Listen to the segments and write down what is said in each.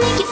make you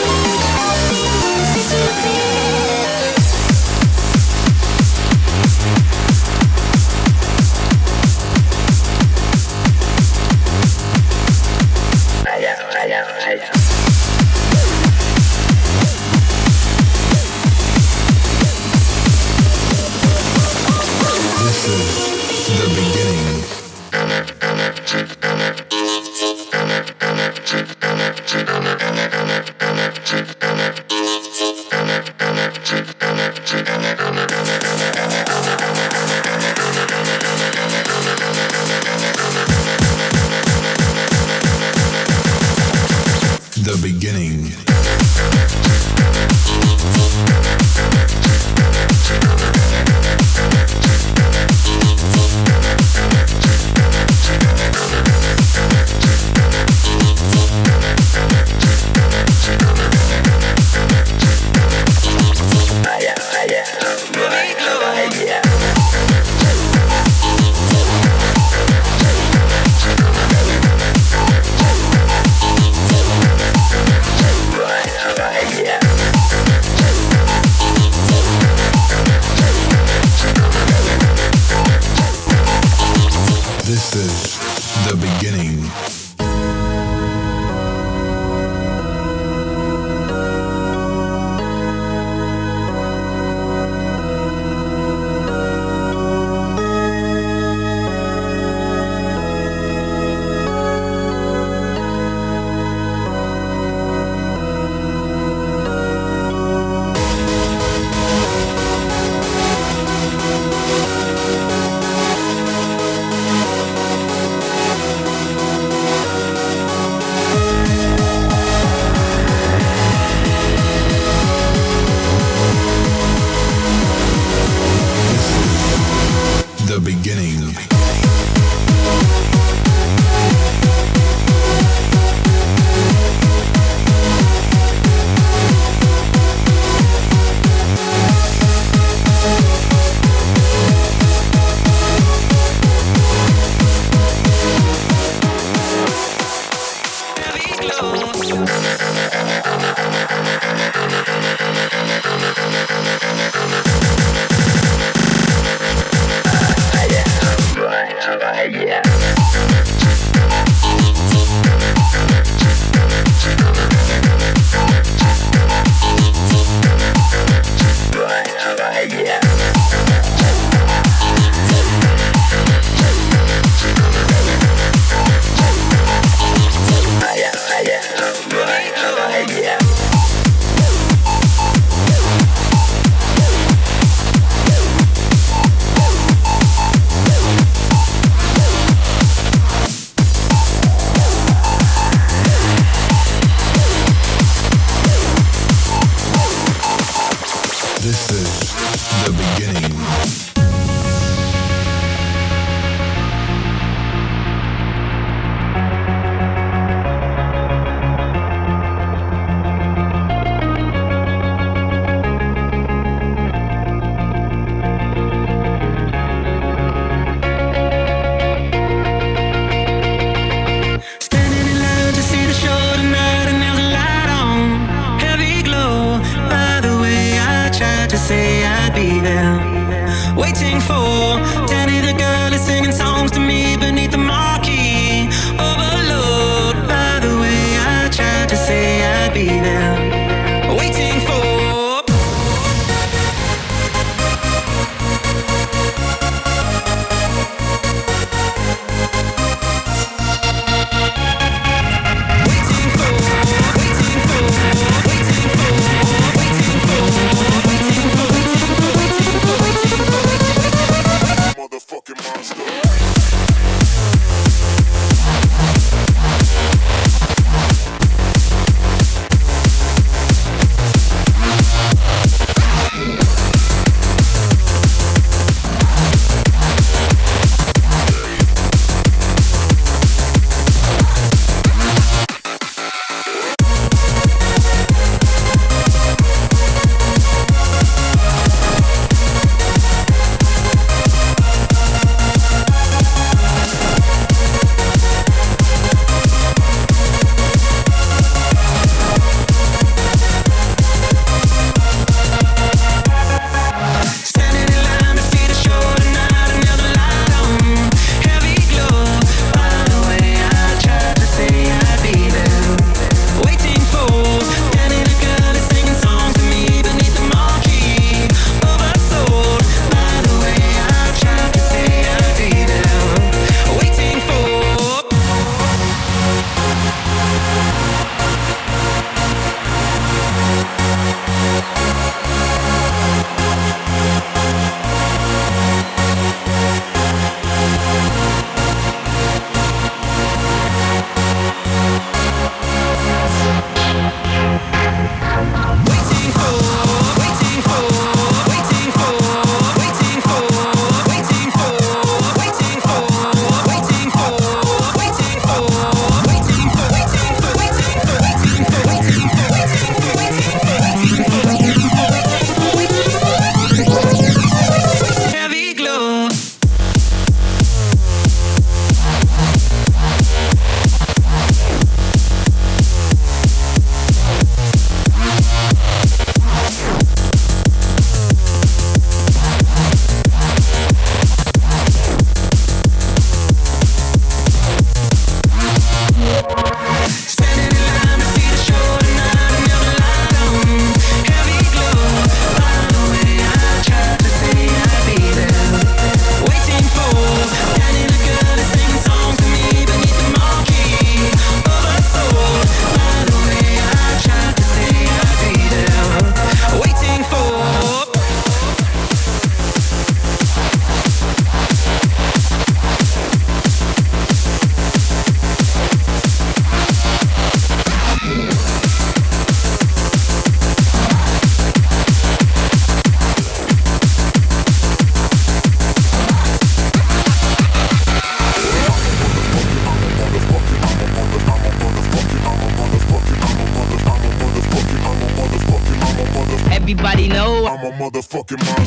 a motherfucking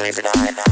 tonight, it's time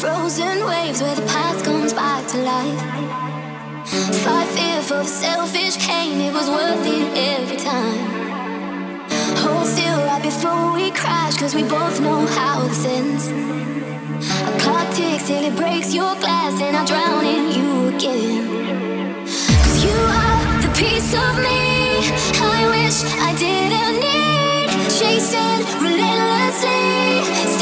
frozen waves where the past comes back to life. Fight fear for the selfish pain, it was worth it every time. Hold still right before we crash, cause we both know how this ends. A clock ticks till it breaks your glass, and I drown in you again. Cause you are the piece of me I wish I didn't need, chasing relentlessly.